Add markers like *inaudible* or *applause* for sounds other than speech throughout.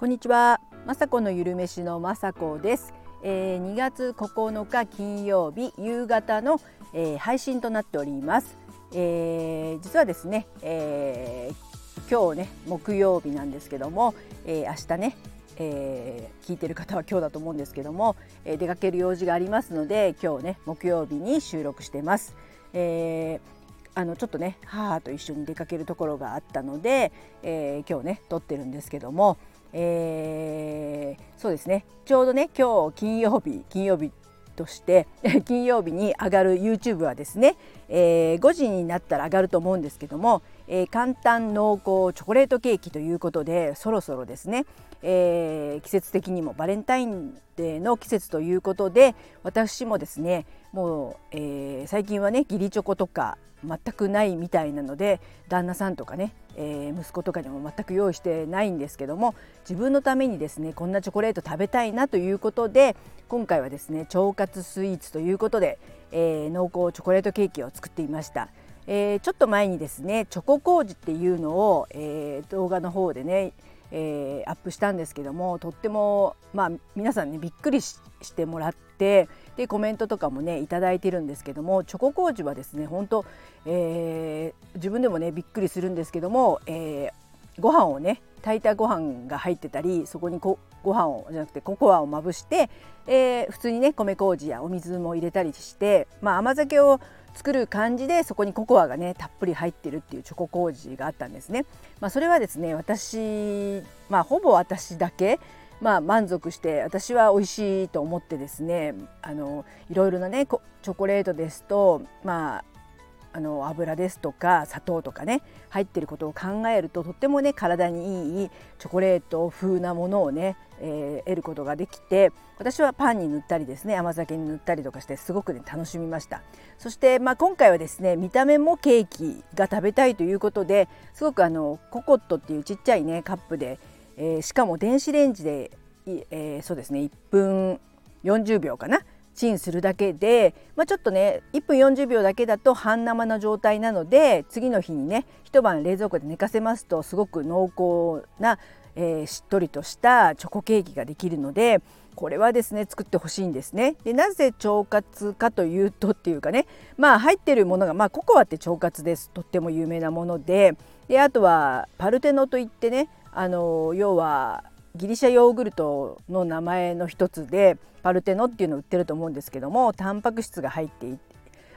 こんにちは、まさこのゆるめしのまさこです、えー、2月9日金曜日夕方の、えー、配信となっております、えー、実はですね、えー、今日ね木曜日なんですけども、えー、明日ねえー、聞いてる方は今日だと思うんですけども、えー、出かける用事がありますので今日ね木曜日に収録してます。えーあのちょっとね母と一緒に出かけるところがあったので、えー、今日ね撮ってるんですけども、えー、そうですね。ちょうどね今日金曜日金曜日として *laughs* 金曜日に上がる YouTube はですね、えー、5時になったら上がると思うんですけども、えー、簡単濃厚チョコレートケーキということでそろそろですね、えー、季節的にもバレンタインデーの季節ということで私もですねもう、えー、最近はね義理チョコとか全くないみたいなので旦那さんとかね、えー、息子とかにも全く用意してないんですけども自分のためにですねこんなチョコレート食べたいなということで今回はですね腸活スイーツということで、えー、濃厚チョコレートケーキを作っていました。えー、ちょっと前にですねチョコ麹っていうのを、え、動画の方でね、えー、アップしたんですけどもとってもまあ皆さんねびっくりしてもらってでコメントとかもね頂いてるんですけどもチョコ麹はですね本当、えー、自分でもねびっくりするんですけども、えー、ご飯をね炊いたご飯が入ってたりそこにこご飯をじゃなくてココアをまぶして、えー、普通にね米麹やお水も入れたりして、まあ、甘酒を作る感じでそこにココアがねたっぷり入ってるっていうチョコ麹があったんですね。まあ、それはですね私、まあ、ほぼ私だけまあ、満足して私は美味しいと思ってですねあのいろいろなねチョコレートですと、まあ、あの油ですとか砂糖とかね入ってることを考えるととってもね体にいいチョコレート風なものをね、えー、得ることができて私はパンに塗ったりですね甘酒に塗ったりとかしてすごくね楽しみました。そして、まあ、今回はですね見た目もケーキが食べたいということですごくあのココットっていうちっちゃいねカップでえー、しかも電子レンジで、えー、そうですね1分40秒かなチンするだけで、まあ、ちょっとね1分40秒だけだと半生の状態なので次の日にね一晩冷蔵庫で寝かせますとすごく濃厚な、えー、しっとりとしたチョコケーキができるのでこれはですね作ってほしいんですね。でなぜ腸活かというとっていうかねまあ入ってるものが、まあ、ココアって腸活ですとっても有名なものでであとはパルテノといってねあの要はギリシャヨーグルトの名前の一つでパルテノっていうのを売ってると思うんですけどもタンパク質が入ってい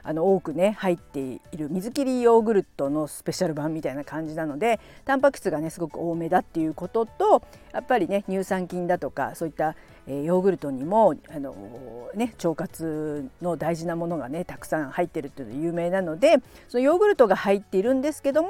あの多くね入っている水切りヨーグルトのスペシャル版みたいな感じなのでタンパク質がねすごく多めだっていうこととやっぱりね乳酸菌だとかそういった、ヨーグルトにもあの、ね、腸活の大事なものがねたくさん入ってるっていうの有名なのでそのヨーグルトが入っているんですけども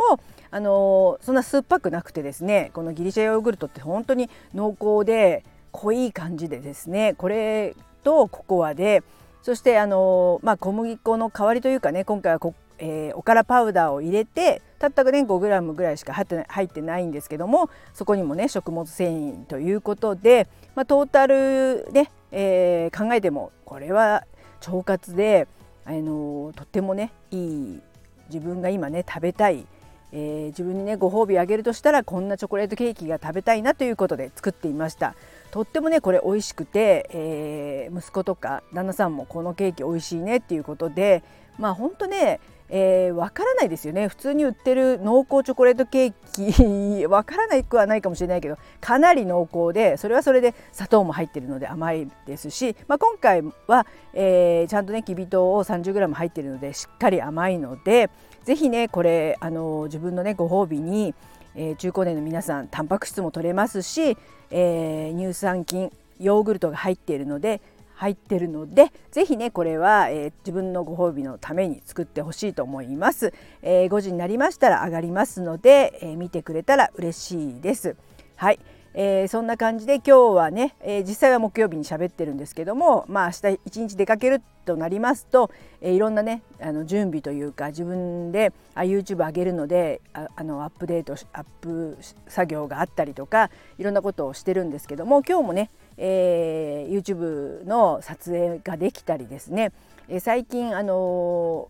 あのそんな酸っぱくなくてですねこのギリシャヨーグルトって本当に濃厚で濃い感じでですねこれとココアでそしてあの、まあ、小麦粉の代わりというかね今回はこ、えー、おからパウダーを入れてたったね 5g ぐらいしか入ってない入ってないんですけどもそこにもね食物繊維ということで、まあ、トータルね、えー、考えてもこれは腸活で、あのとってもねいい自分が今ね食べたいえー、自分にねご褒美あげるとしたらこんなチョコレートケーキが食べたいなということで作っていました。とってもねこれ美味しくて、えー、息子とか旦那さんもこのケーキ美味しいねっていうことでまあほんとねえー、分からないですよね。普通に売ってる濃厚チョコレートケーキ。*laughs* 分からないくはないかもしれないけどかなり濃厚でそれはそれで砂糖も入ってるので甘いですし、まあ、今回は、えー、ちゃんとねきび糖を 30g 入ってるのでしっかり甘いので是非ねこれあの自分のねご褒美に、えー、中高年の皆さんタンパク質も取れますし、えー、乳酸菌ヨーグルトが入っているので入ってるので是非ねこれは、えー、自分のご褒美のために作ってほしいと思います、えー、5時になりましたら上がりますので、えー、見てくれたら嬉しいです。はい、えー、そんな感じで今日はね、えー、実際は木曜日に喋ってるんですけどもまあ明日一日出かけるとなりますと、えー、いろんなねあの準備というか自分であ YouTube 上げるのでああのアップデートアップ作業があったりとかいろんなことをしてるんですけども今日もねえー、YouTube の撮影ができたりですね、えー、最近あの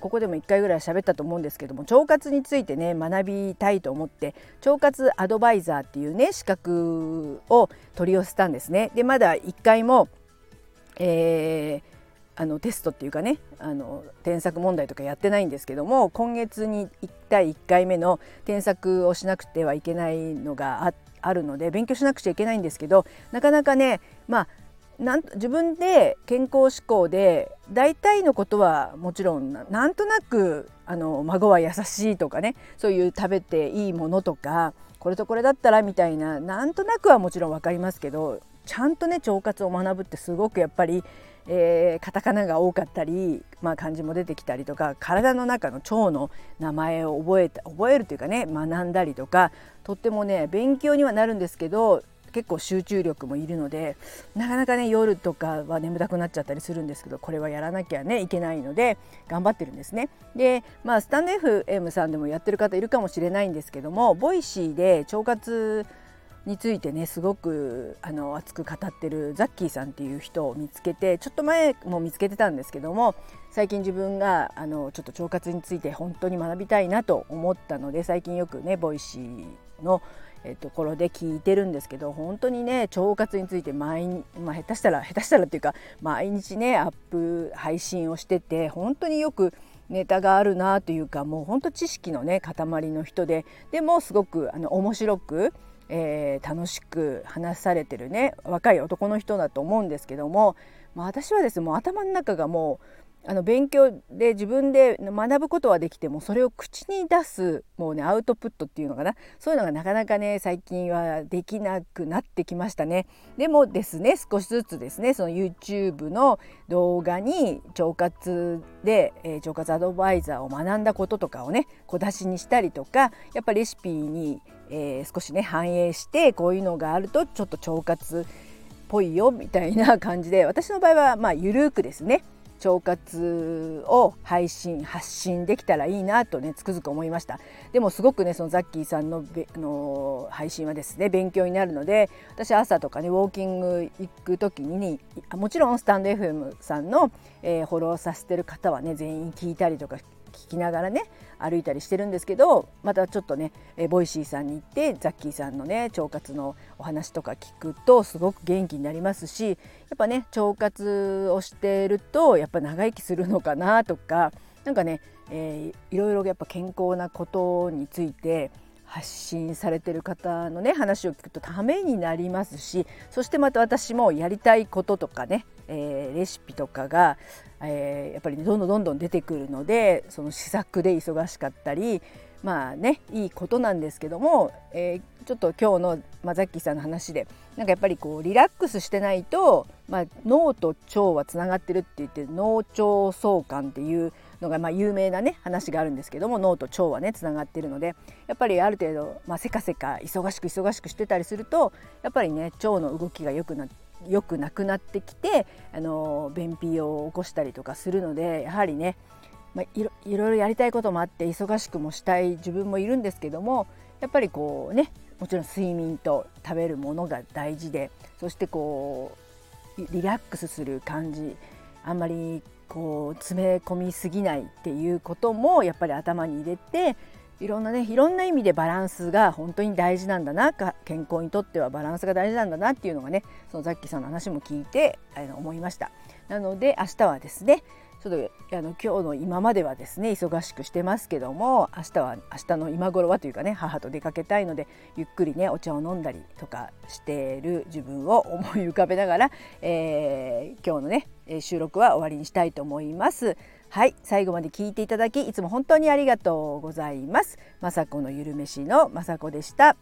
ここでも1回ぐらい喋ったと思うんですけども腸活についてね学びたいと思って腸活アドバイザーっていうね資格を取り寄せたんですね。でまだ1回も、えーあのテストっていうかねあの添削問題とかやってないんですけども今月に1回1回目の添削をしなくてはいけないのがあっあるので勉強しなくちゃいけないんですけどなかなかねまあなん自分で健康志向で大体のことはもちろんなんとなくあの孫は優しいとかねそういう食べていいものとかこれとこれだったらみたいななんとなくはもちろん分かりますけどちゃんとね腸活を学ぶってすごくやっぱりえー、カタカナが多かったり、まあ、漢字も出てきたりとか体の中の腸の名前を覚えた覚えるというかね学んだりとかとってもね勉強にはなるんですけど結構集中力もいるのでなかなかね夜とかは眠たくなっちゃったりするんですけどこれはやらなきゃねいけないので頑張ってるんですね。でまあスタンド FM さんでもやってる方いるかもしれないんですけどもボイシーで腸活についてねすごくあの熱く語ってるザッキーさんっていう人を見つけてちょっと前も見つけてたんですけども最近自分があのちょっと腸活について本当に学びたいなと思ったので最近よくねボイシーのところで聞いてるんですけど本当にね腸活について毎日、まあ、下手したら下手したらっていうか毎日ねアップ配信をしてて本当によくネタがあるなというかもう本当知識のね塊の人ででもすごくあの面白くえー、楽しく話されてるね若い男の人だと思うんですけども、まあ、私はですねもう頭の中がもうあの勉強で自分で学ぶことはできてもそれを口に出すもうねアウトプットっていうのかなそういうのがなかなかね最近はできなくなってきましたね。でもですね少しずつですねその YouTube の動画に腸活で、え、腸活アドバイザーを学んだこととかをね小出しにしたりとかやっぱレシピに、えー、少しね反映してこういうのがあるとちょっと腸活っぽいよみたいな感じで私の場合はまゆるくですね腸活を配信発信できたらいいなとねつくづく思いました。でもすごくねそのザッキーさんのの配信はですね勉強になるので私朝とかねウォーキング行く時にもちろんスタンド FM さんの、えー、フォローさせてる方はね全員聞いたりとか聞きながらね歩いたりしてるんですけどまたちょっとねボイシーさんに行ってザッキーさんのね腸活のお話とか聞くとすごく元気になりますしやっぱね腸活をしてるとやっぱ長生きするのかなとか何かね、えー、いろいろやっぱ健康なことについて発信されてる方のね話を聞くとためになりますしそしてまた私もやりたいこととかね、えー、レシピとかが、えー、やっぱり、ね、どんどんどんどん出てくるのでその試作で忙しかったりまあねいいことなんですけども、えー、ちょっと今日の、まあ、ザッキーさんの話でなんかやっぱりこうリラックスしてないと、まあ、脳と腸はつながってるって言って脳腸相関っていうのがまあ有名なね話があるんですけども脳と腸はねつながってるのでやっぱりある程度、まあ、せかせか忙しく忙しくしてたりするとやっぱりね腸の動きが良くなってよくなくなってきてあの便秘を起こしたりとかするのでやはりね、まあ、いろいろやりたいこともあって忙しくもしたい自分もいるんですけどもやっぱりこうねもちろん睡眠と食べるものが大事でそしてこうリラックスする感じあんまりこう詰め込みすぎないっていうこともやっぱり頭に入れていろんなねいろんな意味でバランスが本当に大事なんだな健康にとってはバランスが大事なんだなっていうのがねそのザッキーさんの話も聞いてあの思いましたなので明日はですねちょっとあの今日の今まではですね忙しくしてますけども明日は明日の今頃はというかね母と出かけたいのでゆっくりねお茶を飲んだりとかしている自分を思い浮かべながら、えー、今日のね収録は終わりにしたいと思います。はい最後まで聞いていただきいつも本当にありがとうございます。雅子のゆるめしの雅子でした。